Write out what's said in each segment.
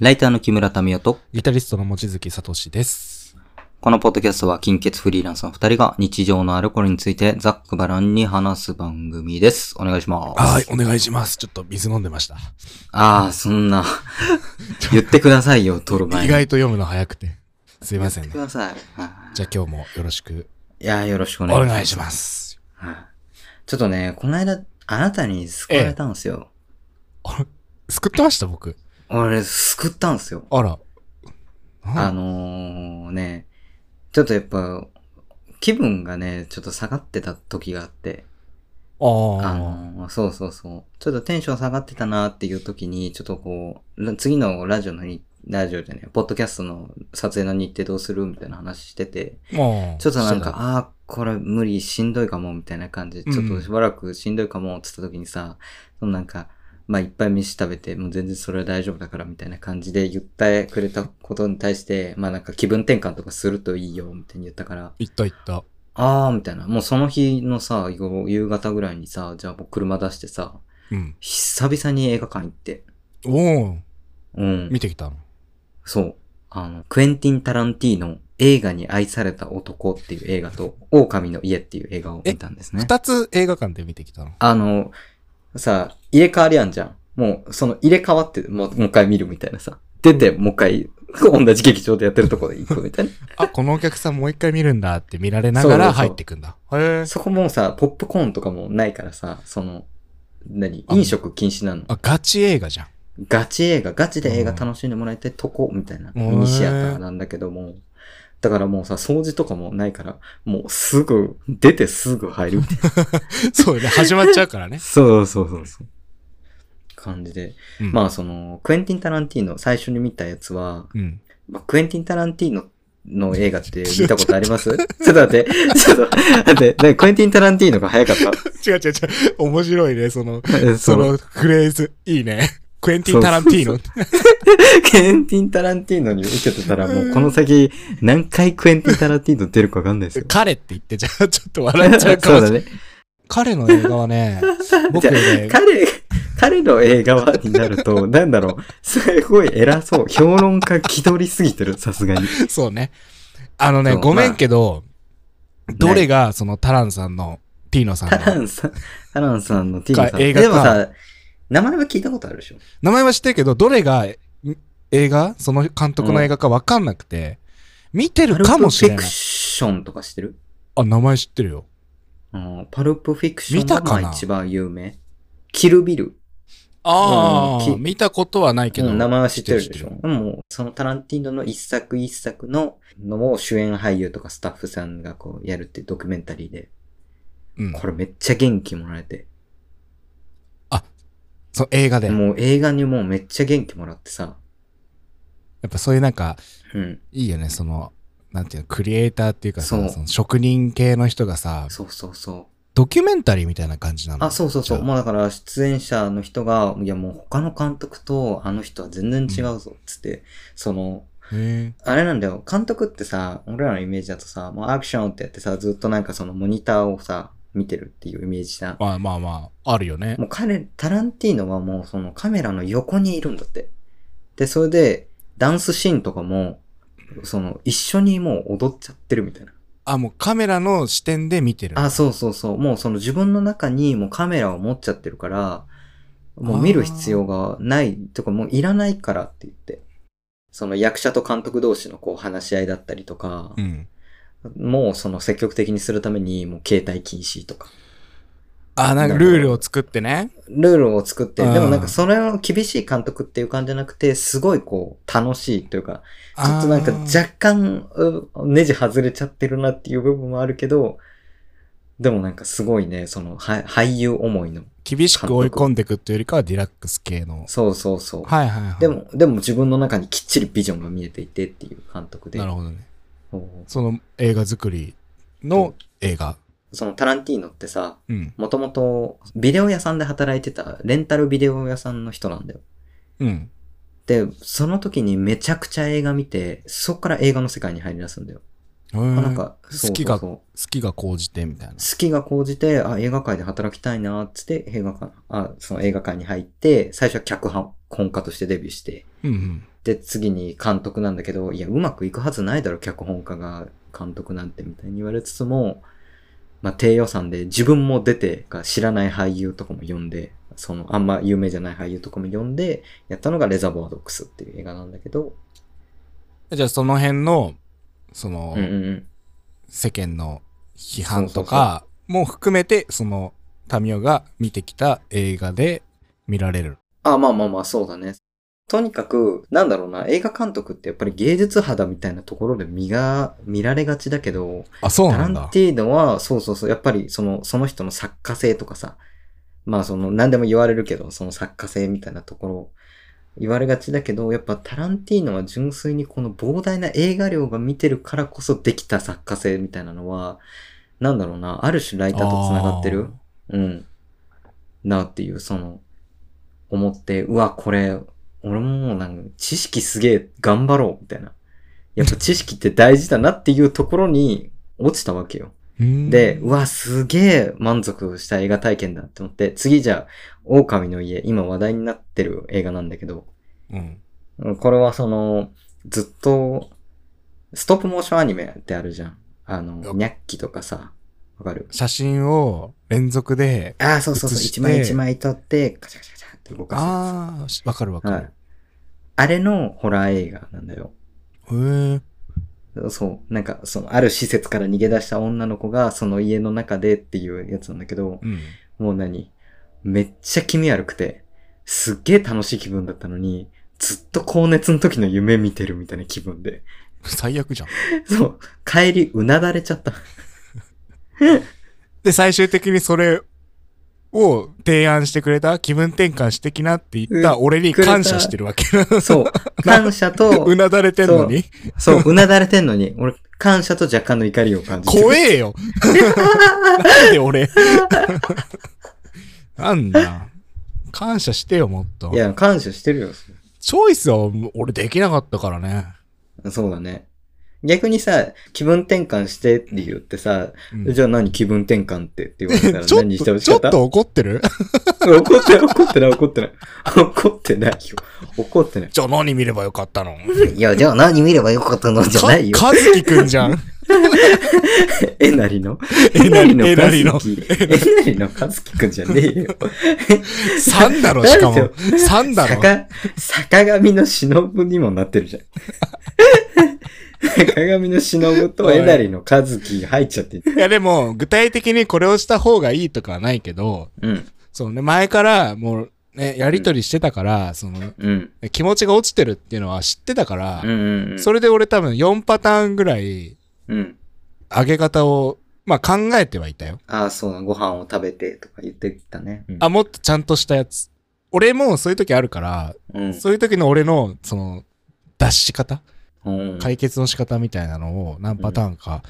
ライターの木村民夫と、ギタリストの望月聡です。このポッドキャストは金欠フリーランスの二人が日常のあるころについてざっくばらんに話す番組です。お願いします。はい、お願いします。ちょっと水飲んでました。ああ、そんな、言ってくださいよ、撮る前意に。外と読むの早くて。すいませんね。言ってください。はいじゃあ今日もよろしくいや、よろしくおお願いします。願いします。はいちょっとね、この間、あなたに救われたんですよ。救ってました僕。俺、救ったんですよ。あら。あのー、ね、ちょっとやっぱ、気分がね、ちょっと下がってた時があって、あああ。のーそうそうそう。ちょっとテンション下がってたなっていう時に、ちょっとこう、ら次のラジオのに、ラジオじゃねえ、ポッドキャストの撮影の日程どうするみたいな話してて。ちょっとなんか、ああー、これ無理、しんどいかも、みたいな感じで、うんちょっとしばらくしんどいかも、つった時にさ、そのなんか、まあいっぱい飯食べて、もう全然それは大丈夫だから、みたいな感じで言ってくれたことに対して、まあなんか気分転換とかするといいよ、みたいに言ったから、行った行った。あー、みたいな。もうその日のさ、夕夕方ぐらいにさ、じゃあもう車出してさ、うん。久々に映画館行って、おお。うん。見てきたの？そう。あの、クエンティン・タランティーノ、映画に愛された男っていう映画と、狼の家っていう映画を見たんですね。二つ映画館で見てきたの？あの、さ、入れ替わりあんじゃん。もう、その入れ替わって、もうもう一回見るみたいなさ。出て、もう一回、同じ劇場でやってるところで行くみたい あ、このお客さんもう一回見るんだって見られながら入ってくんだ。へえな。。そこもさ、ポップコーンとかもないからさ、その、何あ飲食禁止なの。あ、ガチ映画じゃん。ガチ映画、ガチで映画楽しんでもらいたいとこ、みたいな、うんミニシアターなんだけども、だからもうさ、掃除とかもないから、もうすぐ、出てすぐ入るみたいな。そうね、始まっちゃうからね。そうそうそうそう。感じで。うんまあその、クエンティン・タランティーノ、最初に見たやつは、うん。まあ、クエンティン・タランティーノの映画って 見たことあります？ちょっと待って、ちょっと待って、ねクエンティン・タランティーノが早かった。違う違う違う。面白いね、その、えそのフレーズ。いいね。クエンティン・タランティーノ？クエンティン・タランティーノに受けてたらもうこの先何回クエンティン・タランティーノ出るかわかんないですよ。彼って言って、じゃあちょっと笑っちゃうかもしれない。そうだね。彼の映画はね、僕ね、彼、彼の映画はになると、なんだろう、すごい偉そう。評論家気取りすぎてる、さすがに。そうね。あのね、ごめんけど、どれがそのタランさんの、ティーノさんタラの、ンさん、タランさんのティーノさん。か映画かでもさ、名前は聞いたことあるでしょ名前は知ってるけど、どれがん映画？その監督の映画かわかんなくて、見てるかもしれないパルプフィク。ションとか知ってる？あ、名前知ってるよ。あのパルプフィクションが見たかな？まあ一番有名。キルビル。ああ、うんき見たことはないけど。うん名前は知ってるでしょでも、そのタランティーノの一作一作ののを主演俳優とかスタッフさんがこうやるってドキュメンタリーで、うん。これめっちゃ元気もらえて。そう、映画で。やもう映画にもうめっちゃ元気もらってさ。っぱそういうなんか、うん。いいよね、その、なんていうの、クリエイターっていうかさ、その職人系の人がさ、そうそうそう。ドキュメンタリーみたいな感じなの。あ、そうそうそう。もうだから出演者の人が、いやもう他の監督とあの人は全然違うぞ、つって、その、へあれなんだよ、監督ってさ、俺らのイメージだとさ、もうアクションってやってさ、ずっとなんかそのモニターをさ、見てるっていうイメージじゃん。まあまあまあ、あるよね。もう彼、タランティーノはもうそのカメラの横にいるんだって。で、それで、ダンスシーンとかも、その、一緒にもう踊っちゃってるみたいな。あ、もうカメラの視点で見てる。あ、そうそうそう。もうその自分の中にもうカメラを持っちゃってるから、もう見る必要がない、とかもういらないからって言って。その役者と監督同士のこう話し合いだったりとかう、ん。もうその積極的にするためにもう携帯禁止とか。あ、なんかルールを作ってね。ルールを作って、うんでもなんかそれを厳しい監督っていう感じじゃなくて、すごいこう楽しいというか、ちょっとなんか若干うネジ外れちゃってるなっていう部分もあるけど、でもなんかすごいね、そのは俳優思いの。厳しく追い込んでいくっていうよりかはディラックス系の。そうそうそう。はいはいはい。で、も、でも自分の中にきっちりビジョンが見えていてっていう監督で。なるほどね。その映画作りの映画。そのタランティーノってさ、うん。もともとビデオ屋さんで働いてたレンタルビデオ屋さんの人なんだよ。うん。で、その時にめちゃくちゃ映画見て、そこから映画の世界に入り出すんだよ。へーあなんか、好きが、好きが高じてみたいな。好きが高じて、あ、映画界で働きたいな、つって映画館、あ、その映画館に入って、最初は脚本家としてデビューして、うんうん。で、次に監督なんだけど、いや、うまくいくはずないだろ、脚本家が監督なんてみたいに言われつつも、まあ、低予算で自分も出てか知らない俳優とかも呼んで、その、あんま有名じゃない俳優とかも呼んで、やったのがレザボアドックスっていう映画なんだけど、じゃあその辺の、その、うんうんうん。世間の批判とかも含めて、その、タミオが見てきた映画で見られる。あ、まあまあまあ、そうだね。とにかく、なんだろうな、映画監督ってやっぱり芸術肌みたいなところで見が、見られがちだけど、あ、そうタランなんだ。ティーノは、そうそうそう、やっぱりその、その人の作家性とかさ、まあその、何でも言われるけど、その作家性みたいなところ、言われがちだけど、やっぱタランティーノは純粋にこの膨大な映画量が見てるからこそできた作家性みたいなのは、なんだろうな、ある種ライターと繋がってるうん。なっていう、その、思って、うわ、これ、俺ももうなんか、知識すげえ頑張ろう、みたいな。やっぱ知識って大事だなっていうところに落ちたわけよ。で、うわ、すげえ満足した映画体験だって思って、次じゃあ、狼の家、今話題になってる映画なんだけど、うん。うんこれはその、ずっと、ストップモーションアニメってあるじゃん。あの、よニャッキとかさ、わかる？写真を連続で、ああ、そうそうそう、一枚一枚撮って、カチャカチャ動かす。ああ、しわかるわかるはい。。あれのホラー映画なんだよ。へえ。そう。なんか、その、ある施設から逃げ出した女の子が、その家の中でっていうやつなんだけど、うん。もう何？めっちゃ気味悪くて、すっげえ楽しい気分だったのに、ずっと高熱の時の夢見てるみたいな気分で。最悪じゃん。そう。帰り、うなだれちゃった。で、最終的にそれを提案してくれた気分転換してきなって言った俺に感謝してるわけ。そう。感謝とう、なだれてんのにそう、うなだれてんのに、俺、感謝と若干の怒りを感じてる。怖えよ なんで俺 なんだ感謝してよ、もっとい。や、感謝してるよ。チョイスは俺できなかったからね。そうだね。逆にさ、気分転換してって言ってさ、うんじゃあ何気分転換ってって言われたら ちょっ何してと、ほしかったちょっと怒ってる？怒ってない、怒ってない、怒ってない。怒ってないよ。怒ってない。じゃあ何見ればよかったの？いや、じゃあ何見ればよかったのじゃないよ。か、かずきくんじゃん。えなりの？えなりええなりのかずきえなりのかずきくんじゃねえよ。3だろ、しかも。なん3だろ。坂、坂上の忍にもなってるじゃん。坂上の忍とえなりのかずき入っちゃってる。いやでも、具体的にこれをした方がいいとかはないけど、うん。そうね、前からもう、ね、やりとりしてたから、その、うん。気持ちが落ちてるっていうのは知ってたから、うんうんうん。それで俺多分4パターンぐらいうん。上げ方を、まあ考えてはいたよ。ああ、そうだ、ご飯を食べてとか言ってたね。うんあ、もっとちゃんとしたやつ。俺もそういう時あるから、うん。そういう時の俺の、その、脱し方うん。解決の仕方みたいなのを何パターンか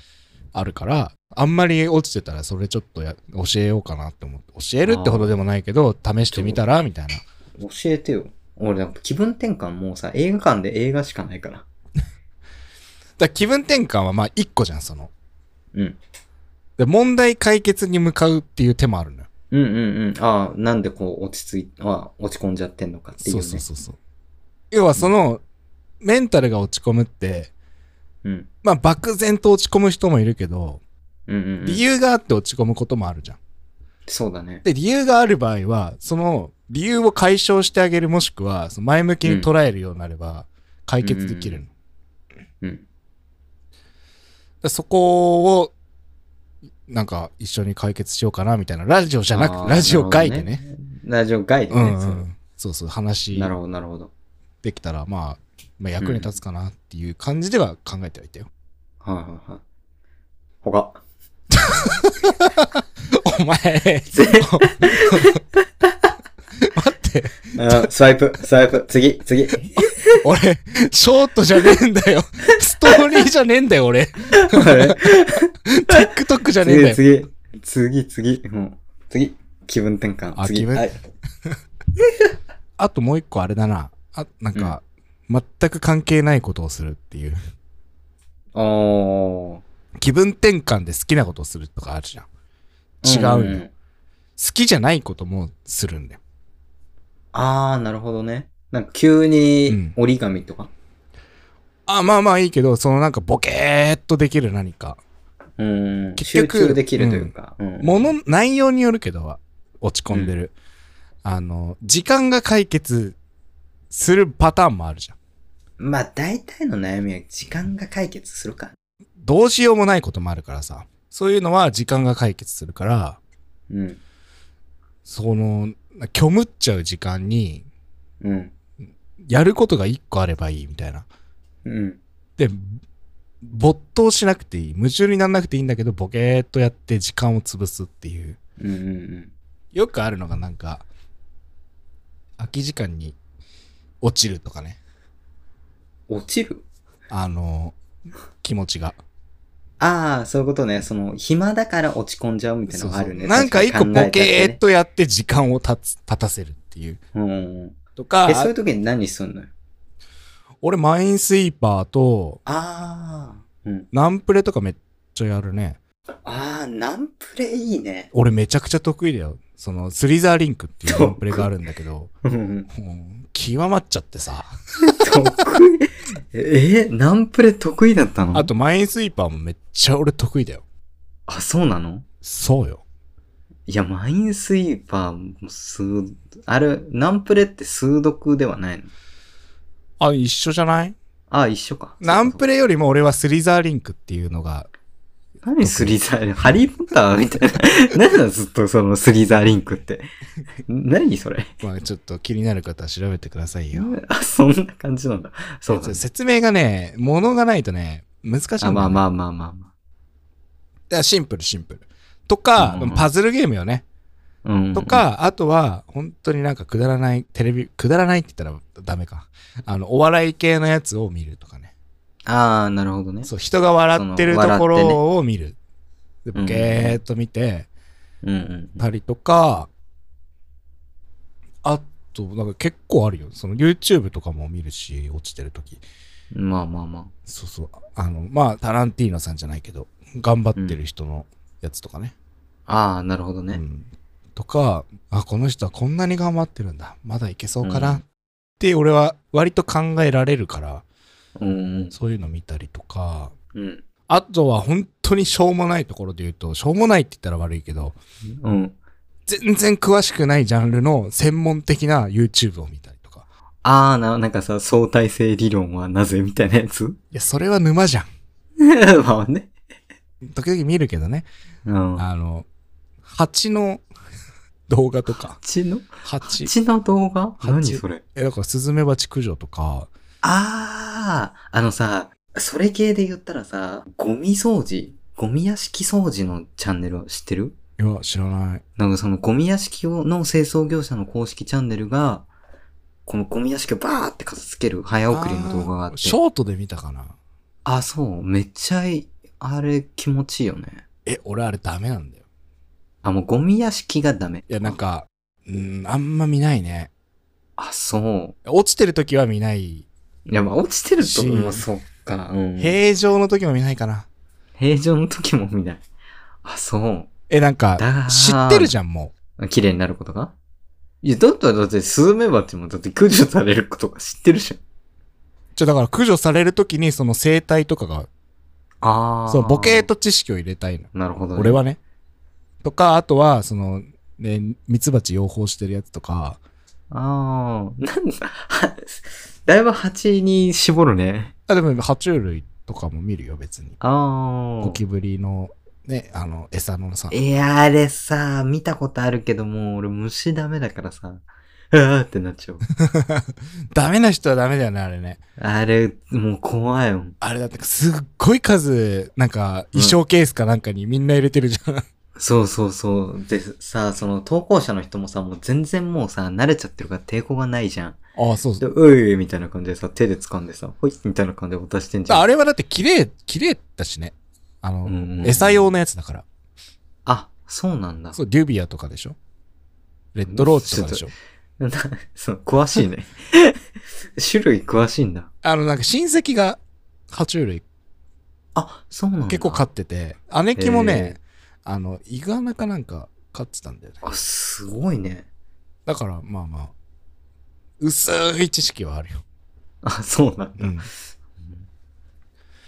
あるから、あんまり落ちてたらそれちょっとや教えようかなって思って。教えるってほどでもないけど、試してみたらみたいな。教えてよ。俺、なんか気分転換もうさ、映画館で映画しかないから。だ気分転換はまあ一個じゃん、その。うん。で問題解決に向かうっていう手もあるのよ。うんうんうん。ああ、なんでこう落ち着い、あ落ち込んじゃってんのかっていうね。そうそうそうそう。要はその、メンタルが落ち込むって、うん。まあ漠然と落ち込む人もいるけど、うんうんうん。理由があって落ち込むこともあるじゃん。そうだね。で、理由がある場合は、その理由を解消してあげるもしくは、その前向きに捉えるようになれば、解決できるの。うん。でそこを、なんか一緒に解決しようかなみたいな。ラジオじゃなく、ラジオ外でね。ラジオ外でね。うん、うん。そうそう、話なるほど、なるほど。できたら、まあ、まあ、役に立つかなっていう感じでは考えてはいたよ。はいはいはい。他。お前、ぜ 待って、あスワイプ、スワイプ、次、次。俺、ショートじゃねえんだよ。ストーリーじゃねえんだよ、俺。あれ？TikTok じゃねえんだ次、よ。次、次、次。うん。次。気分転換。次。あ気分？はい。あともう一個あれだな。あ、なんか、全く関係ないことをするっていう。おー。気分転換で好きなことをするとかあるじゃん。違うよ。んんん好きじゃないこともするんだよ。あー、なるほどね。なんか急うにん折り紙とか？あ、まあまあいいけど、そのなんかボケーっとできる何か。うん。結集局中できるというか。うんもの、内容によるけど、落ち込んでる。あの、時間が解決するパターンもあるじゃん。まあ大体の悩みは時間が解決するか。どうしようもないこともあるからさ。そういうのは時間が解決するから、うん。その、虚無っちゃう時間に、うん。やることが一個あればいいみたいな。うん。で、没頭しなくていい。夢中にならなくていいんだけど、ボケーっとやって時間を潰すっていう。うんうんうん。よくあるのがなんか、空き時間に落ちるとかね。落ちる？あの、気持ちが。ああ、そういうことね。その、暇だから落ち込んじゃうみたいなのがあるね。なんか一個ボケーっ考とやって時間を立つ、立たせるっていう。うん。とかえ、、そういう時に何すんのよ？俺マインスイーパーと、ああ。うん。ナンプレとかめっちゃやるね。ああ、ナンプレいいね。俺めちゃくちゃ得意だよ。その、スリザーリンクっていうナンプレがあるんだけど、うん。うん極まっちゃってさ。得意。え、ナンプレ得意だったの？あと、マインスイーパーもめっちゃ俺得意だよ。あ、そうなの？そうよ。いや、マインスイーパーも数、あれ、ナンプレって数読ではないの？あ、一緒じゃない？あ、一緒か。ナンプレレよりも俺はスリザーリンクっていうのが、何スリザー、ハリーポッターみたいな。何だずっとそのスリザーリンクって。何それ？まあちょっと気になる方は調べてくださいよ。あ、そんな感じなんだ。そうなんだ説明がね、ものがないとね、難しいんだよあ、ねまあまあまあまあまだからシンプルシンプル。とか、うんパズルゲームよね。あ。うん。と、か、あとは、本当になんかくだらない、テレビ、くだらないって言ったらダメか。あの、お笑い系のやつを見るとかね。ああ、なるほどね。そう、人が笑ってるところを見る。で、うんボケーっと見てうんうん。たりとか、あと、なんか結構あるよ。その YouTube とかも見るし、落ちてる時。まあまあまあ。そうそう。あの、まあ、タランティーノさんじゃないけど、頑張ってる人のやつとかね。ああ、なるほどね。うん。とか、あ、この人はこんなに頑張ってるんだ。まだいけそうかな。うんって、俺は割と考えられるから、うんそういうの見たりとか、うん。うん。あとは本当にしょうもないところで言うと、しょうもないって言ったら悪いけど、うん。全然詳しくないジャンルの専門的な YouTube を見たりとか。ああ、な、なんかさ、相対性理論はなぜみたいなやつ？いや、それは沼じゃん。まあね。時々見るけどね。うん。あの、蜂の動画とか。蜂の？蜂。蜂の動画？蜂何それ？え、だからスズメバチ駆除とか、ああ、あのさ、それ系で言ったらさ、ゴミ掃除ゴミ屋敷掃除のチャンネル知ってる？いや、知らない。なんかそのゴミ屋敷をの清掃業者の公式チャンネルが、このゴミ屋敷をバーって片付ける早送りの動画があって。ショートで見たかな。あ、そう。めっちゃいい。あれ気持ちいいよね。え、俺あれダメなんだよ。あ、もうゴミ屋敷がダメ。いや、なんか、うん、あんま見ないね。あ、そう。落ちてる時は見ない。いや、まあ落ちてるとしもうそっか。うん。平常の時も見ないかな。平常の時も見ない。あ、そう。え、なんかだ、知ってるじゃん、も綺麗になることが？いや、だったらだってスズメバチもだって駆除されることが知ってるじゃん。う。じゃ、だから駆除される時にその生態とかが、ああ。そう、ボケー。と知識を入れたいの。なるほど、ね。俺はね。とか、あとは、その、ね、ミツバチ養蜂してるやつとか、ああ。なんだ、は だいぶ蜂に絞るね。あ、でも、爬虫類とかも見るよ、別に。ああ。ゴキブリの、ね、あの、餌のさ。いや、あれさ、見たことあるけども、俺虫ダメだからさ、あーってなっちゃう。ダメな人はダメだよね、あれね。あれ、もう怖いもん。あれだってすっごい数、なんか、衣装ケースかなんかにみんな入れてるじゃん。そうそうそう。で、さ、その投稿者の人もさ、もう全然もうさ、慣れちゃってるから抵抗がないじゃん。ああ、そうそで、う。ういみたいな感じでさ、手で掴んでさ、ほいみたいな感じで渡してんじゃん。あれはだって綺麗、綺麗だしね。あの、うんうんうん餌用のやつだから。あ、そうなんだ。そう、デュビアとかでしょ？レッドローチとかでしょ？なそう、詳しいね。種類詳しいんだ。あの、なんか親戚が爬虫類あ、そうなんだ。結構飼ってて、姉貴もへね、あの、イグアナかなんか飼ってたんだよね。あ、すごいね。だから、まあまあ、薄い知識はあるよ。あ、そうなんだ。うん。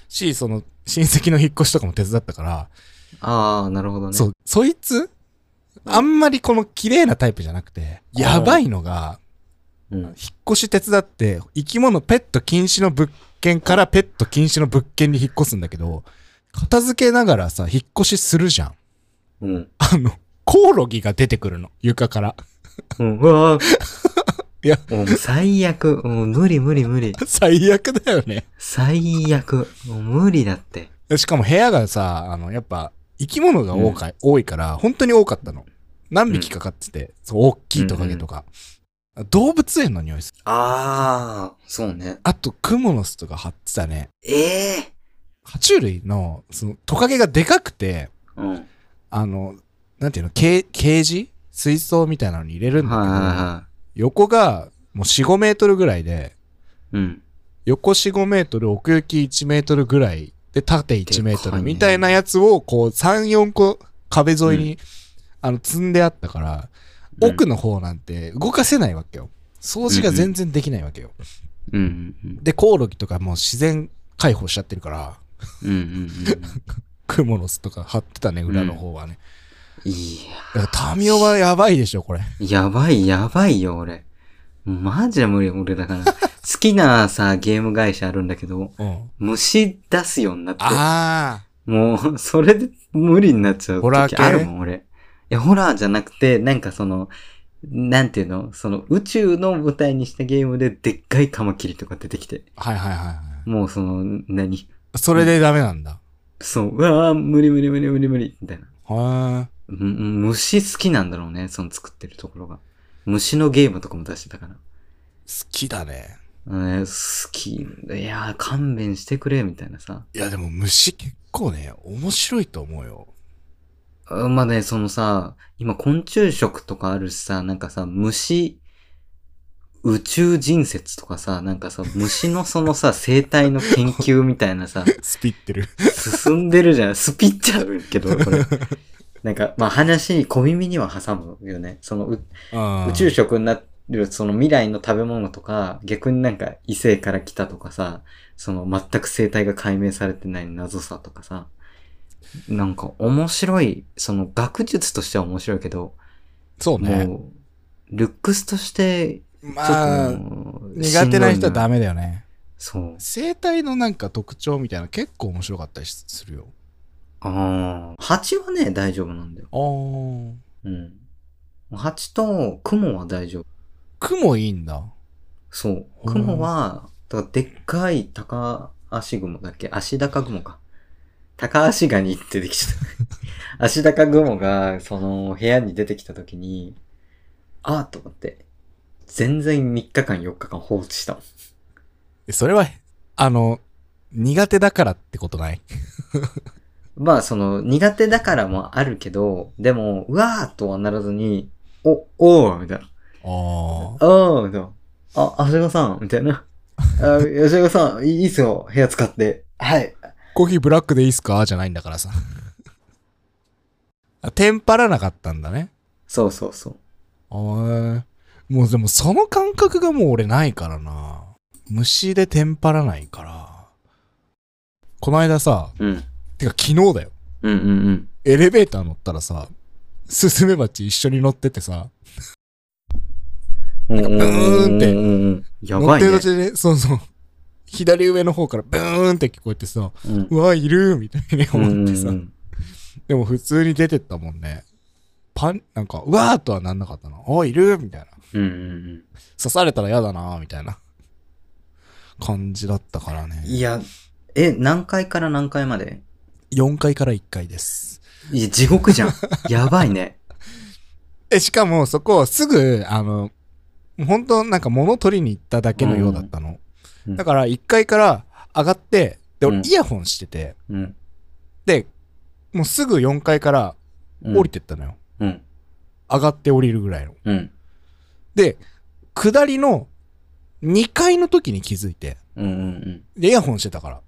し、その、親戚の引っ越しとかも手伝ったから、ああ、なるほどね。そう、そいつ、あんまりこの綺麗なタイプじゃなくて、やばいのが、うん。引っ越し手伝って、生き物ペット禁止の物件からペット禁止の物件に引っ越すんだけど、片付けながらさ、引っ越しするじゃん。うん。あの、コオロギが出てくるの、床から。うん。うわー いや、もう最悪。もう無理無理無理。最悪だよね。最悪。もう無理だって。しかも部屋がさ、あの、やっぱ、生き物が多か、多いから、本当に多かったの。何匹かかってて、そう、大きいトカゲとか。動物園の匂いする。ああ、そうね。あと、クモの巣とか張ってたね。ええ爬虫類の、その、トカゲがでかくて、うん。あの、なんていうの、ケージ？水槽みたいなのに入れるんだけど、はいはいは横がもう4、5メートルぐらいで、い。うん。横4、5メートル、奥行き1メートルぐらいで、縦1メートルみたいなやつを、こう、3、4個壁沿いに、あの、積んであったから、奥の方なんて動かせないわけよ。掃除が全然できないわけよ。うんうんうん。で、コオロギとかもう自然解放しちゃってるから、うんうんうん クモの巣とか張ってたね、裏の方はね。うん。いだからタミオはやばいでしょ、これ。や、やばいやばいよ、俺。マジで無理、俺だから。好きなさ、ゲーム会社あるんだけど、うん。虫出すようになって。あもう、それで無理になっちゃうホラー系時あるもん、俺。いや、ホラーじゃなくて、なんかその、なんていうの？その宇宙の舞台にしたゲームででっかいカマキリとか出てきて。あ。はいはいはいはい。もうその、何？それでダメなんだ。そう、うわー無理無理無理無理無理、みたいな。はむ虫好きなんだろうね、その作ってるところが。虫のゲームとかも出してたから。い。好きだね。ね、好き。いやー、勘弁してくれ、みたいなさ。いやでも虫結構ね、面白いと思うよ。あまあね、そのさ、今昆虫食とかあるしさ、なんかさ、虫、宇宙人説とかさ、なんかさ、虫のそのさ、生態の研究みたいなさ、スピってる。進んでるじゃん。スピっちゃうけど、これ。なんか、まあ話に小耳には挟むよね。そのう宇宇宙食になるその未来の食べ物とか、逆になんか異性から来たとかさ、その全く生態が解明されてない謎さとかさ、なんか面白い、その学術としては面白いけど、そうね。もう、ルックスとして、まあ苦手な人はダメ。メだよね。そう。生態のなんか特徴みたいな結構面白かったりするよ。ああ。蜂はね、大丈夫なんだよ。あー。うん。蜂と雲は大丈夫。雲いいんだ。そう。うん雲は、だからでっかい高足雲だっけ？足高雲か。高足ガニって出てきちゃった。足高雲が、その、部屋に出てきた時に、あーと思って、全然3日間4日間放置したもん。えそれは、あの、苦手だからってことない？まあ、その、苦手だからもあるけど、でも、うわーとはならずに、お、おーみたいな。ああーみたいな。あ、あしがさんみたいな。あ、吉岡さん、いいっすよ。部屋使って。はい。コーヒーブラックでいいっすか？じゃないんだからさ。あテンパらなかったんだね。そうそうそう。あーもうでもその感覚がもう俺ないからな。虫でテンパらないから。この間さ、うん。てか昨日だよ。うんうんうん。エレベーター乗ったらさ、スズメバチ一緒に乗っててさ、ブブーンって乗ってやばいね。る途中で、そうそう、左上の方からブーンって聞こえてさ、うんうわ、いるみたいに思ってさ、うんうんでも普通に出てったもんね。パン、なんか、うわーとはなんなかったな。あ、いるみたいな。うんうん刺されたら嫌だなみたいな感じだったからねうん。。いや、え、何階から何階まで？4階から1階です。いや、地獄じゃん。やばいね。え、しかもそこすぐ、あの、本当なんか物取りに行っただけのようだったの。うんだから1階から上がって、で、俺うんイヤホンしてて、うん。で、もうすぐ4階からうん降りてったのよ。うん。上がって降りるぐらいの。うん。で、下りの2階の時に気づいて、うんうんで、イヤホンしてたから。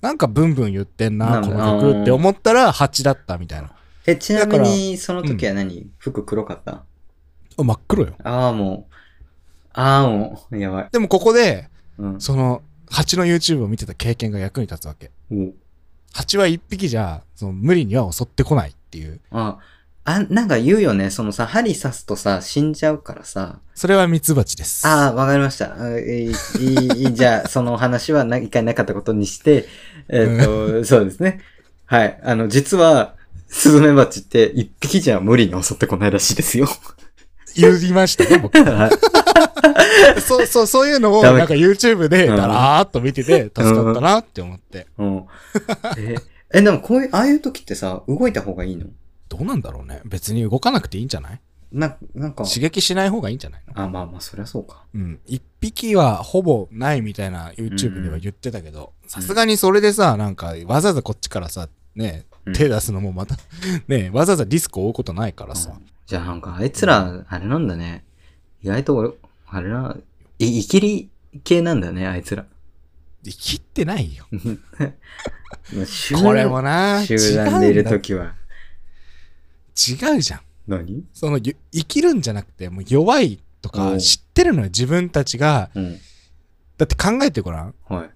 なんかブンブン言ってんな、この曲って思ったら8だったみたいな。え、ちなみに、その時は何、服黒かった？あ真っ黒よ。ああ、もう、あーもう、やばい。でもここで、うん。その、蜂の YouTube を見てた経験が役に立つわけ。お蜂は一匹じゃ、その無理には襲ってこないっていう。あ、あ、なんか言うよね。そのさ、針刺すとさ、死んじゃうからさ。それはミツバチです。ああ、わかりました。あいい、いい、じゃあ、その話はな一回なかったことにして、えっ、と、そうですね。はい。あの、実は、スズメバチって一匹じゃ無理に襲ってこないらしいですよ。言いましたね、僕。はいそう、そう、そういうのを、なんか YouTube で、うんだらーっと見てて、助かったなって思って。うん。え、え、でもこういう、ああいう時ってさ、動いた方がいいの？どうなんだろうね。別に動かなくていいんじゃない？な、なんか、刺激しない方がいいんじゃないの？あ、まあまあ、そりゃそうか。うん。一匹はほぼないみたいな YouTube では言ってたけど、さすがにそれでさ、なんか、わざわざこっちからさ、ね、うん手出すのもまた、ね、わざわざリスクを負うことないからさ。じゃあなんか、あいつら、あれなんだね。意外と俺、あれな、い、生きり系なんだね、あいつら。生きってないよ。これもな、集団でいるときは。違うじゃん。何？その、ゆ生きるんじゃなくて、もう弱いとおかう知ってるのよ、自分たちが。うん。だって考えてごらん。はい。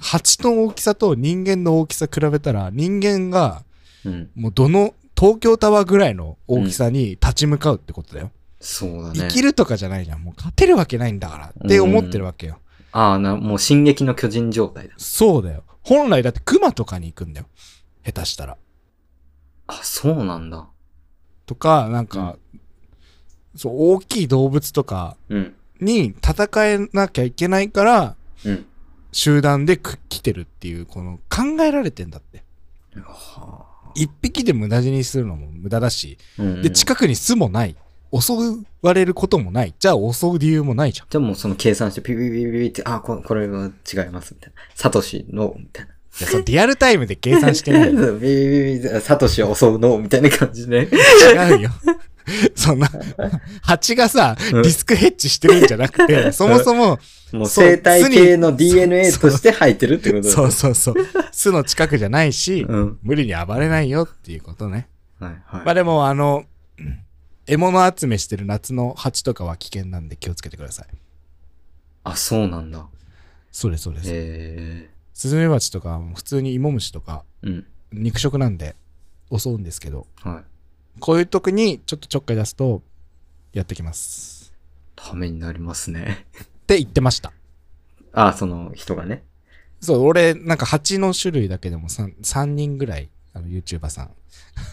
蜂の大きさと人間の大きさ比べたら、人間が、うん。もうどの、東京タワーぐらいの大きさに立ち向かうってことだよ。そうだね。生きるとかじゃないじゃん。もう勝てるわけないんだからって思ってるわけよ。ああ、な、もう進撃の巨人状態だ。そうだよ。本来だって熊とかに行くんだよ。下手したら。あ、そうなんだ。とか、なんか、そう、大きい動物とかうん。に戦えなきゃいけないから、うん。集団でく来てるっていう、この考えられてんだって。は一匹で無駄死にするのも無駄だし、あ。うん、で、近くに巣もない。襲われることもない。じゃあ襲う理由もないじゃん。じゃあもうその計算してピピピピピって、あ、ここれは違います、みたいな。サトシの、みたいな。いや、そのリアルタイムで計算してない。そうピピピピピサトシを襲うの、みたいな感じで。違うよ。そんな、蜂がさ、うんリスクヘッジしてるんじゃなくて、そもそも、もう生態系の DNA として入ってるってことだそうそうそう、巣の近くじゃないし、うん。無理に暴れないよっていうことね。はい、はい。まあでも、あの、うん獲物集めしてる夏の蜂とかは危険なんで気をつけてください。あ、そうなんだ。そうです、そうです。へスズメバチとかは普通に芋虫とかえ。うん。肉食なんで襲うんですけど、はい。こういう時にちょっとちょっかい出すとやってきます。ためになりますね。って言ってました。あ、その人がね。そう、俺、なんか蜂の種類だけでも 3, 3人ぐらい、あの、YouTuber さん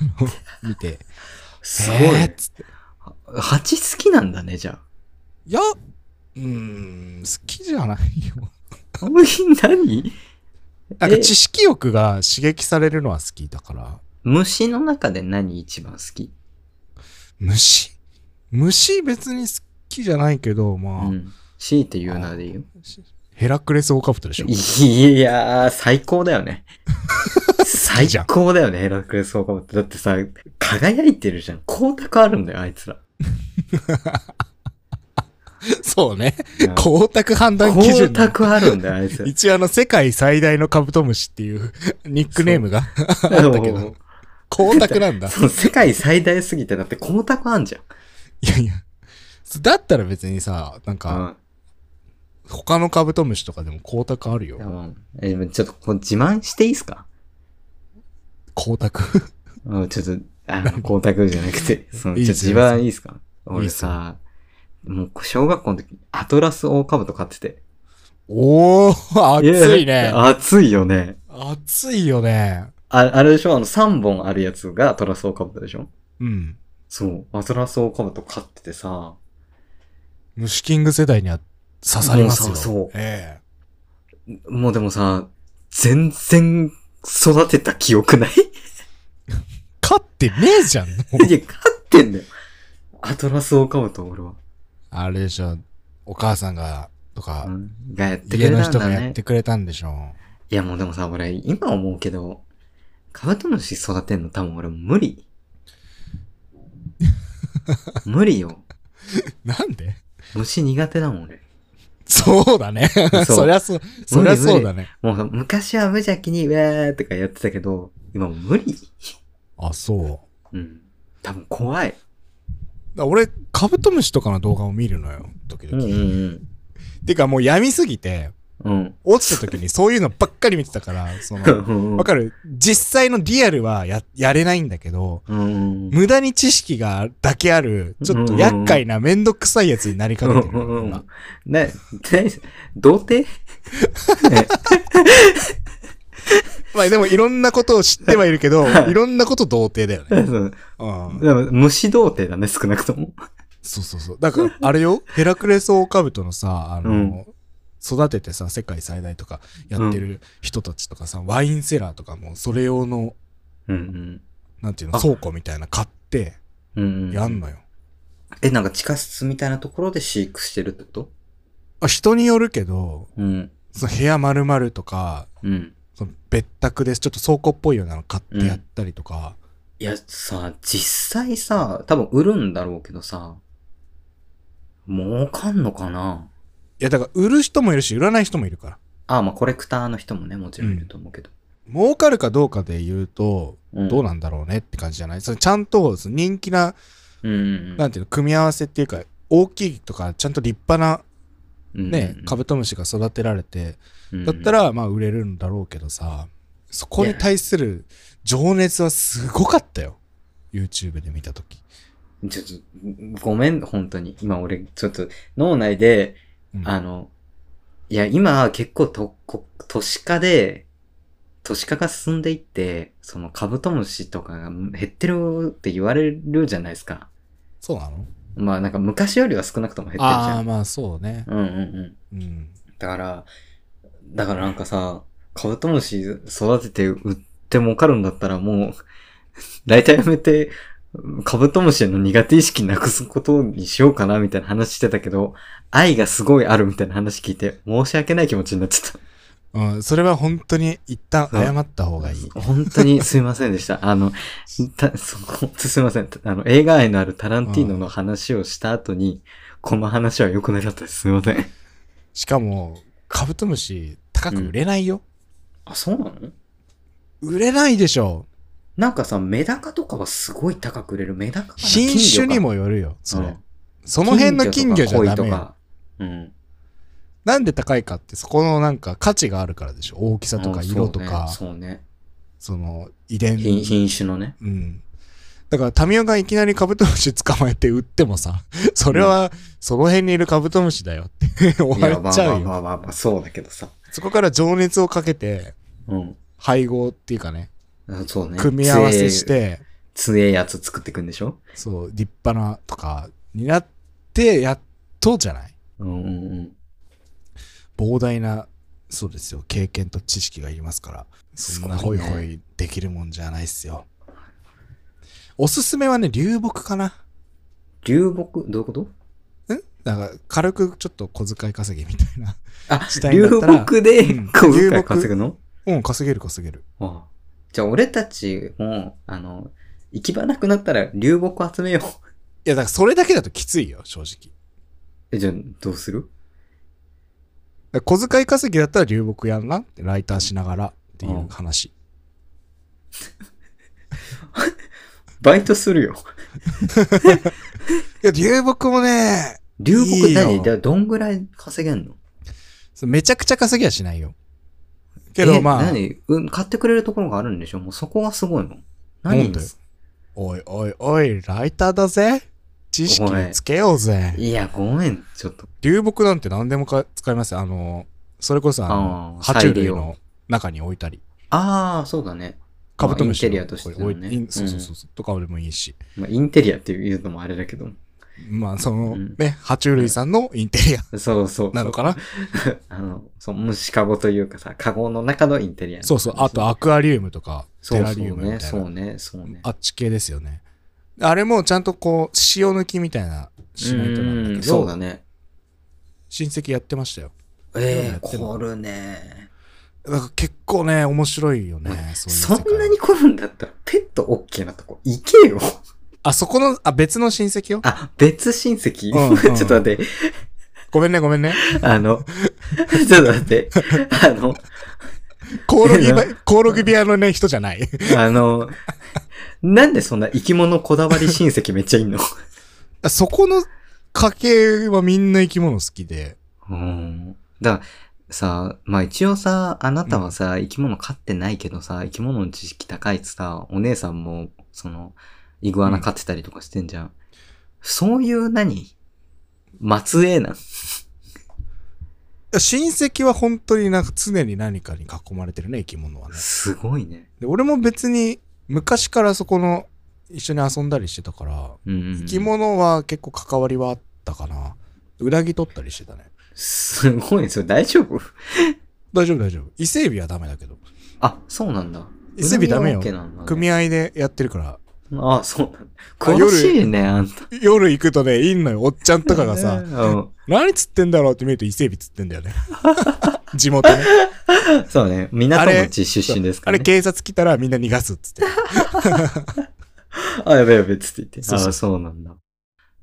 見て、すごい。えーっつって。蜂好きなんだね、じゃいや、うーん、好きじゃないよ。あ。何？なんかえ知識欲が刺激されるのは好きだから。虫の中で何一番好き？虫？虫別に好きじゃないけど、まあ、うん。強いて言うならでいいよ。ヘラクレスオオカブトでしょ。いやー、最高だよね。最高だよね、ヘラクレスオオカブト。だってさ、輝いてるじゃん。光沢あるんだよ、あいつら。そうね。うん光沢判断基準光沢あるんだよ、あいつら。一応あの、世界最大のカブトムシっていう ニックネームがあったけど、光沢なんだ。その世界最大すぎて、だって光沢あんじゃん。いやいや。だったら別にさ、なんか、他のカブトムシとかでも光沢あるよ。もうえちょっとこう自慢していいですか？光沢？うんちょっと、あの、光沢じゃなくて、その、いいちょっと自慢いいですか？いい俺っすよさ、もう小学校の時、アトラスオオカブト飼ってて。おー、熱いね。熱いよね。熱いよね。ああれでしょ？あの3本あるやつがアトラスオオカブトでしょ？うん。そう。アトラスオオカブト飼っててさ、虫キング世代には刺さりますよ。そうそうえもうでもさ、全然育てた記憶ない？え 勝ってねえじゃん。いや、飼ってんだよ。アトラスオオカブト、俺は。あれでしょ。お母さんが、とか、うん。がやってく家のれたんだね人がやって。くれたんでしょ。いやもうでもさ、俺、今思うけど、カブトムシ育てんの多分俺無理。無理よ。なんで？虫苦手だもん俺。そうだね。そう そりゃそう、そりゃそうだね。もう昔は無邪気にウェーとかやってたけど、今無理。あ、そうん。多分怖い。ら俺、カブトムシとかの動画を見るのよ、時々。うんうんてかもう闇すぎて、うん。落ちた時にそういうのばっかり見てたから、その、うん。わかる？実際のリアルはや、やれないんだけど、うん。無駄に知識がだけある、ちょっと厄介なめんどくさいやつになりかけてるの。今な、な、童貞？まあでもいろんなことを知ってはいるけど、いろんなこと童貞だよね。そううん。でも虫童貞だね、少なくとも。そうそうそう。だから、あれよ、ヘラクレスオオカブトのさ、あの、うん育ててさ、世界最大とかやってる人たちとかさ、ワインセラーとかも、それ用の、うんなんていうの、あ倉庫みたいな買って、うん。うんうん。やんのよ。え、なんか地下室みたいなところで飼育してるってこと？あ人によるけど、うん。その部屋丸々とか、うん。その別宅です。ちょっと倉庫っぽいようなの買ってやったりとか、いや、さ、実際さ、多分売るんだろうけどさ、儲かんのかな？いや、だから売る人もいるし、売らない人もいるから。ああ、まあコレクターの人もね、もちろんいると思うけど。儲かるかどうかで言うと、うんどうなんだろうねって感じじゃない？それちゃんとその人気な、うんうんなんていうの、組み合わせっていうか、大きいとか、ちゃんと立派なうん。ね、カブトムシが育てられて、だったら、ら、まあ売れるんだろうけどさ、そこに対する情熱はすごかったよ。YouTube で見たとき。ちょっと、ごめん、本当に。今俺、ちょっと脳内で、うんあの、いや、今結構と、こ都市化で、都市化が進んでいって、そのカブトムシとかが減ってるって言われるじゃないですか。そうなの？まあなんか昔よりは少なくとも減ってるじああ、ゃん。まあそうね。うんうんうん。うん。だから、だからなんかさ、カブトムシ育てて売って儲かるんだったらもう、大体やめて、カブトムシへの苦手意識なくすことにしようかなみたいな話してたけど、愛がすごいあるみたいな話聞いて、申し訳ない気持ちになっちゃった。うん、それは本当に一旦謝った方がいい。本当にすいませんでした。あの、たそ本当すいません。あの、映画愛のあるタランティーノの話をした後に、この話は良くなかったです。すいません。しかも、カブトムシ高く売れないよ。あ、そうなの？売れないでしょ。なんかさ、メダカとかはすごい高く売れる。メダカかな？品種に金もよるよ、それ。うんその辺の金魚じゃダメよ。金魚とか鯉とか。うん。なんで高いかって、そこのなんか価値があるからでしょ。大きさとかうん色とか、そうね。その遺伝。品品種のね。うん。だから、タミオがいきなりカブトムシ捕まえて売ってもさ、それは、その辺にいるカブトムシだよって 終わっちゃうよ。まあまあまあまあ、そうだけどさ。そこから情熱をかけて、うん。配合っていうかね、あそうね。組み合わせし。て、強えやつ作っていくんでしょそう、立派なとかになって、やっとじゃないうんうんうん。膨大な、そうですよ、経験と知識がいりますから、そんなホイホイできるもんじゃないっすよ。おすすめはね、流木かな。流木、どういうこと？んだから、軽くちょっと小遣い稼ぎみたいな。あ した、いん流木でうん小遣い稼ぐの？うん、稼げる稼げる。ああじゃあ俺たちも、あの、行き場なくなったら流木集めよう。いや、だからそれだけだときついよ、正直。え、じゃあどうする？小遣い稼ぎだったら流木やんなって、ライターしながらっていう話。バイトするよ。いや、流木もね、流木いいよ何？じゃあどんぐらい稼げんの？そうめちゃくちゃ稼ぎはしないよ。けどえまあ、何？うん、買ってくれるところがあるんでしょ？もうそこがすごいの。何なんだよおいおいおい、ライターだぜ。知識つけようぜ。いや、ごめん、ちょっと。流木なんて何でもか使いますよ。あの、それこそあの、あー爬虫類再利の中に置いたり。ああ、そうだね。カブトムシのまあインテリアとしてのねそうそうそうそう、とかでもいいし。まあ、インテリアっていうのもあれだけど。まあ、その、うんね、爬虫類さんのインテリアそうそう。なのかな？あの、そう、虫かごというかさ、かごの中のインテリア。そうそう。あと、アクアリウムとか、テラリウムみね、たいな。そうね、そうね。あっち系ですよね。あれもちゃんとこう、塩抜きみたいな、しないとなんだけうんど、そうだね。親戚やってましたよ。ええやってんの凝るね。だから結構ね、面白いよね。そんなに凝るんだったら、ペット OK なとこ行けよ。あ、そこの、あ、別の親戚よ？あ、別親戚、うんうん ちょっと待って。ごめんね、ごめんね。あの、ちょっと待って。あの、コオロギば、コオロギ部屋のね、人じゃない。あの、なんでそんな生き物こだわり親戚めっちゃいんの？そこの家系はみんな生き物好きで。うん。だからさ、まあ一応さ、あなたはさ、生き物飼ってないけどさ、生き物の知識高いってさ、お姉さんも、その、イグアナ飼ってたりとかしてんじゃん。そういう何？末裔なん？親戚は本当になんか常に何かに囲まれてるね、生き物はね。すごいね。で俺も別に昔からそこの一緒に遊んだりしてたから、うんうんうん、生き物は結構関わりはあったかな。うなぎ取ったりしてたね。すごいね。それ大丈夫？大丈夫大丈夫。伊勢海老はダメだけど。あ、そうなんだ。伊勢海老ダメよ組合でやってるから。ああ、そうなんだ。あ詳しいね、あんた。夜行くとね、いんのよ。おっちゃんとかがさ、うん。何釣ってんだろうって見ると伊勢海老釣ってんだよね。地元ね。そうね。港町出身ですから、あれね。警察来たらみんな逃がすっつって。あ、やべやべっつって言って。そうそうあそうなんだ。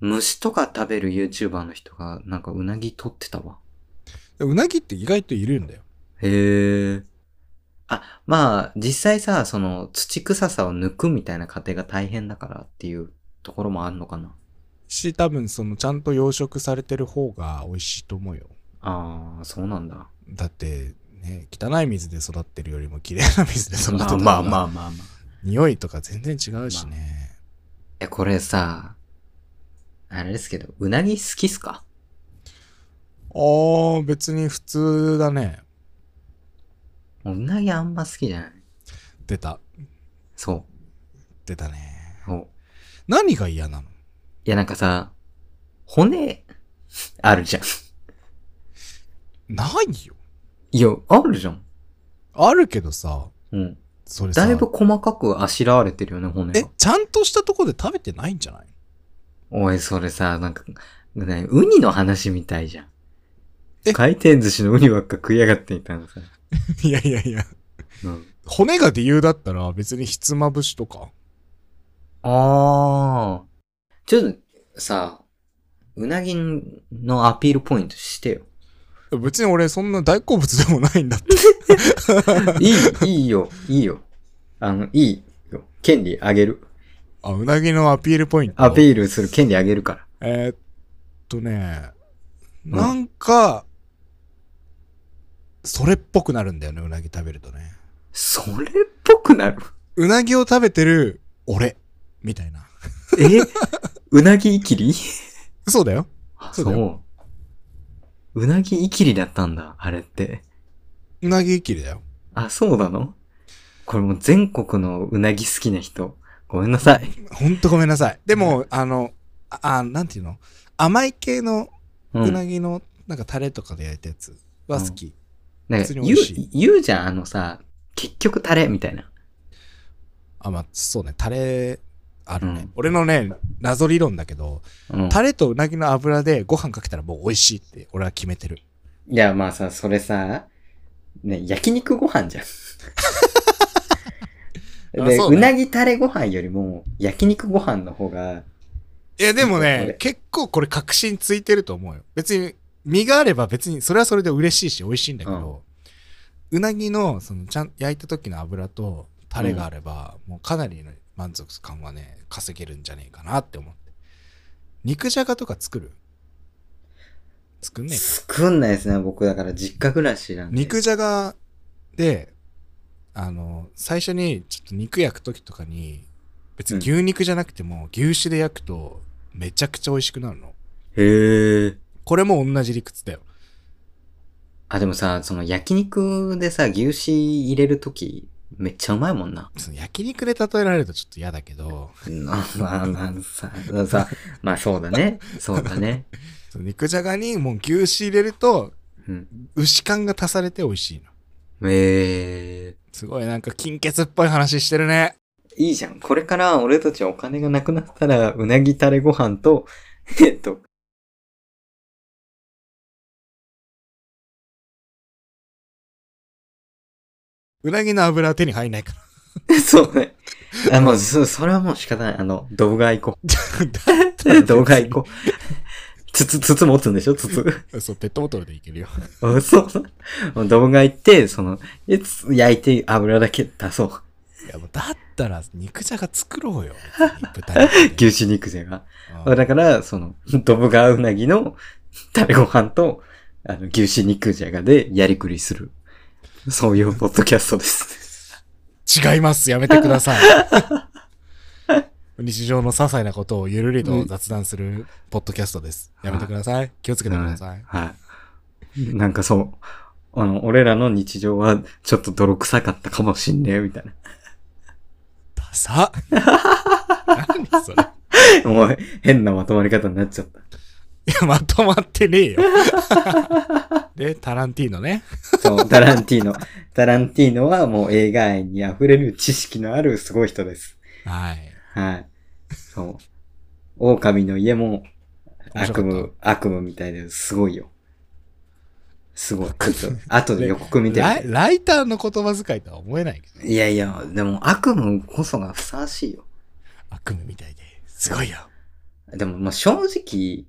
虫とか食べる YouTuber の人が、なんかうなぎ取ってたわ。うなぎって意外といるんだよ。へえ。あ、まあ、実際さ、その、土臭さを抜くみたいな過程が大変だからっていうところもあるのかな。し、多分そのちゃんと養殖されてる方が美味しいと思うよ。ああ、そうなんだ。だって、ね、汚い水で育ってるよりも綺麗な水で育ってた方が まあまあまあまあまあ。匂いとか全然違うしね。え、これさ、あれですけど、うなぎ好きっすか？あー、別に普通だね。うなぎあんま好きじゃない。出た。そ出たね。う。そう。何が嫌なの？いや、なんかさ、骨、あるじゃん。ないよ。いや、あるじゃん。あるけどさ、うん。それさ、だいぶ細かくあしらわれてるよね、骨が。、えちゃんとしたとこで食べてないんじゃない？おい、それさ、なんか、ね、ウニの話みたいじゃん。え？回転寿司のウニばっか食いやがってみたいなさ。いやいやいや。うん。骨が理由だったら別にひつまぶしとか。あー。ちょっと、さ、うなぎのアピールポイントしてよ。別に俺そんな大好物でもないんだって。いい、いいよ、いいよ。あの、いいよ。権利あげる。あ、うなぎのアピールポイント。アピールする権利あげるから。えーっとね、んなんか、それっぽくなるんだよね、うなぎ食べるとね。それっぽくなる？うなぎを食べてる俺、みたいな。え？うなぎいきり？そうだよ。あそうう。うなぎいきりだったんだ、あれって。うなぎいきりだよ。あ、そうなの？これもう全国のうなぎ好きな人、ごめんなさい。ほんとごめんなさい。でも、あの、あ、あなんていうの？甘い系のう。うんなぎの、なんかタレとかで焼いたやつは好き。なんか普通に言う美味しい、言うじゃん、あのさ、結局タレみたいな。あ、まあ、そうね、タレ、あるね。うん俺のね、謎理論だけど、うん。タレとうなぎの油でご飯かけたらもう美味しいって俺は決めてる。いや、まあさ、それさ、ね、焼肉ご飯じゃん。で、ううねなぎタレご飯よりも、焼肉ご飯の方が、いや、でもね、結構これ確信ついてると思うよ。別に、身があれば別に、それはそれで嬉しいし美味しいんだけど、うなぎの、その、ちゃん、焼いた時の油とタレがあれば、もうかなりの満足感はね、稼げるんじゃねえかなって思って。肉じゃがとか作る？作んねえか。作んないですね、僕だから実家暮らしなんで。肉じゃがで、あの、最初にちょっと肉焼く時とかに、別に牛肉じゃなくても、牛脂で焼くと、めちゃくちゃ美味しくなるの。へえ。これも同じ理屈だよ。あ、でもさ、その焼肉でさ、牛脂入れるとき、めっちゃうまいもんな。その焼肉で例えられるとちょっと嫌だけど、まあまあまあさ、さ、まあそうだね。そうだね。肉じゃがにもう牛脂入れると、うん。牛感が足されて美味しいの。ええすごいなんか金欠っぽい話してるね。いいじゃん。これから俺たちお金がなくなったら、うなぎタレご飯と、えっと、うなぎの油は手に入んないから。そうね。あ、もう、そ、それはもう仕方ない。あの、動画行こ だう。動画行こう。筒、筒持つんでしょ？筒。う。そう、ペットボトルでいけるよ。あそうそう。動画行って、その、焼いて油だけ出そう。いやもうだったら肉じゃが作ろうよ。牛脂肉じゃが。うんだから、その、ドブガウナギのタレご飯と、あの、牛脂肉じゃがでやりくりする。そういうポッドキャストです。違います。やめてください。日常の些細なことをゆるりと雑談するポッドキャストです。やめてください。気をつけてください。はい。なんかそう、あの、俺らの日常はちょっと泥臭かったかもしんねえ、みたいダサ何それ。な。もう変なまとまり方になっちゃった。いや、まとまってねえよ。で、タランティーノね。そう、タランティーノ。タランティーノはもう映画愛に溢れる知識のあるすごい人です。はい。はい。そう。狼の家も悪夢、悪夢みたいですごいよ。すごい。ちょっと、後で予告見てライみライターの言葉遣いとは思えないけどて。いやいや、でも悪夢こそがふさわしいよ。悪夢みたいで。すごいよ。でも、まあ、正直、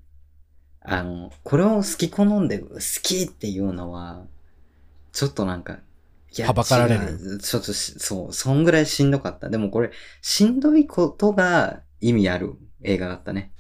あの、これを好き好んで好きっていうのは、ちょっとなんか、いはばかられるちょっとし、そう、そんぐらいしんどかった。でもこれ、しんどいことが意味ある映画だったね。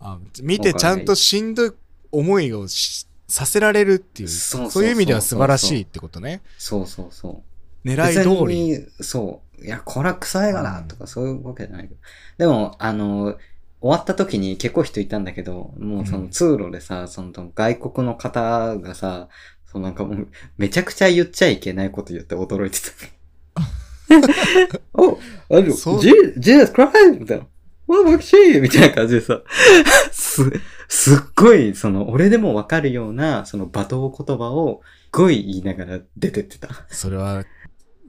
あ見てちゃんとしんどい思いをしさせられるっていう、そういう意味では素晴らしいってことね。そうそうそう。狙い通り。そう。いや、これは臭いがな、とかそういうわけじゃないけど。でも、あの、終わった時に結構人いたんだけど、もうその通路でさ、その外国の方がさ、そうなんかもう、めちゃくちゃ言っちゃいけないこと言って驚いてた。お、あの、そう Jesus Christ! みたいな。わ、わしいみたいな感じでさ、す、すっごい、その、俺でもわかるような、その罵倒言葉を、すごい言いながら出てってた。それは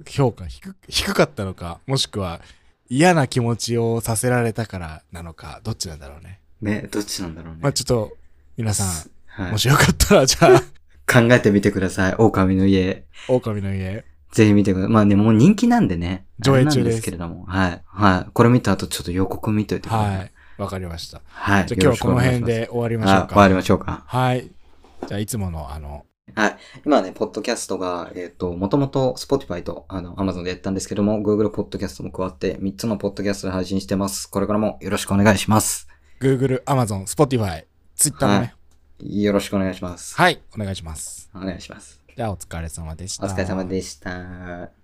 評価低低かったのか、もしくは嫌な気持ちをさせられたからなのか、どっちなんだろうね。ね、どっちなんだろうね。まあちょっと、皆さん、はいもしよかったら、じゃあ、考えてみてください。狼の家。狼の家、ぜひ見てください。まあね、もう人気なんでね。上映中ですですけれども。はい。はい。これ見た後、ちょっと予告見といてください。はい。わかりました。はい。じゃあ今日はこの辺で終わりましょうか。終わりましょうか。はい。じゃあいつもの、あの、はい。今ね、ポッドキャストが、えっ、と、もともと Spotify と、あの、Amazon でやったんですけども、Google ポッドキャストも加わって、3つのポッドキャストで配信してます。これからもよろしくお願いします。Google、Amazon、Spotify、Twitter もね。よろしくお願いします。はい、お願いします。お願いします。じゃあお疲れ様でした。お疲れ様でした。